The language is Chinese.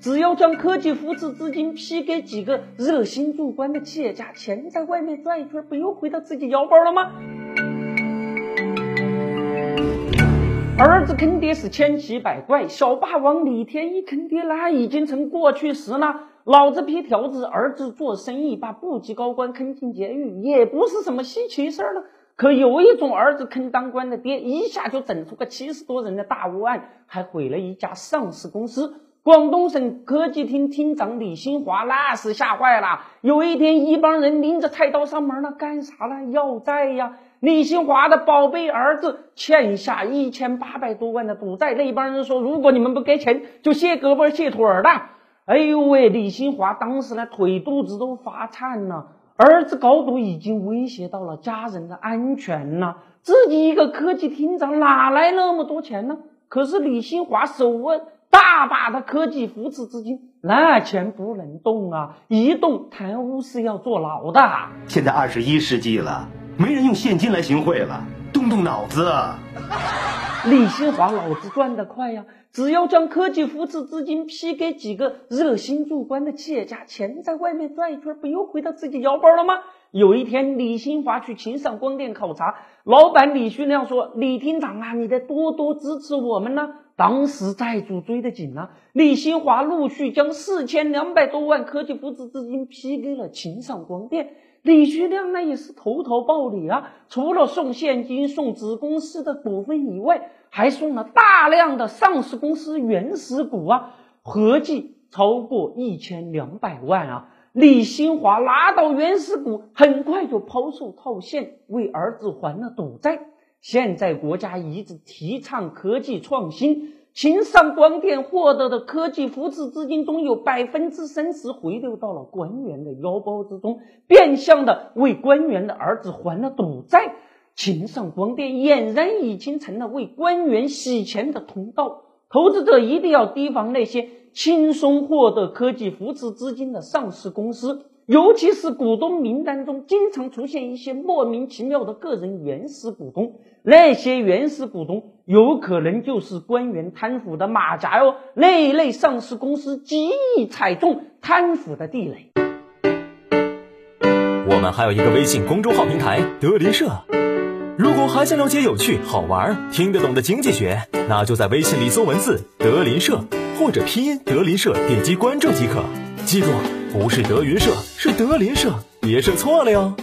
只要将科技扶持资金批给几个热心助官的企业家，钱在外面转一圈，不又回到自己腰包了吗？儿子坑爹是千奇百怪，小霸王李天一坑爹那已经成过去时了。老子批条子，儿子做生意，把部级高官坑进监狱，也不是什么稀奇事儿了。可有一种儿子坑当官的爹，一下就整出个七十多人的大窝案，还毁了一家上市公司。广东省科技厅厅长李新华那是吓坏了。有一天，一帮人拎着菜刀上门了，干啥呢？要债呀！李新华的宝贝儿子欠下一千八百多万的赌债，那帮人说，如果你们不给钱，就卸胳膊卸腿的。哎呦喂！李新华当时呢，腿肚子都发颤了。儿子搞赌已经威胁到了家人的安全了，自己一个科技厅长哪来那么多钱呢？可是李新华手握大把的科技扶持资金，那钱不能动啊，一动贪污是要坐牢的。现在二十一世纪了，没人用现金来行贿了，动动脑子。李新华脑子转得快呀，只要将科技扶持资金批给几个热心助官的企业家，钱在外面转一圈，不又回到自己腰包了吗？有一天，李新华去秦上光电考察，老板李旭亮说：“李厅长啊，你得多多支持我们呐。”当时债主追得紧啊，李新华陆续将四千两百多万科技扶持资金批给了秦上光电。李旭亮那也是投桃报李啊！除了送现金、送子公司的股份以外，还送了大量的上市公司原始股啊，合计超过一千两百万啊！李新华拿到原始股，很快就抛售套现，为儿子还了赌债。现在国家一直提倡科技创新。秦上光电获得的科技扶持资金中有百分之三十回流到了官员的腰包之中，变相的为官员的儿子还了赌债。秦上光电俨然已经成了为官员洗钱的通道。投资者一定要提防那些轻松获得科技扶持资金的上市公司。尤其是股东名单中经常出现一些莫名其妙的个人原始股东，那些原始股东有可能就是官员贪腐的马甲哟。那一类上市公司极易踩中贪腐的地雷。我们还有一个微信公众号平台德林社，如果还想了解有趣、好玩、听得懂的经济学，那就在微信里搜文字“德林社”或者拼音“德云社”，点击关注即可。记住。不是德云社，是德林社，别设错了哟。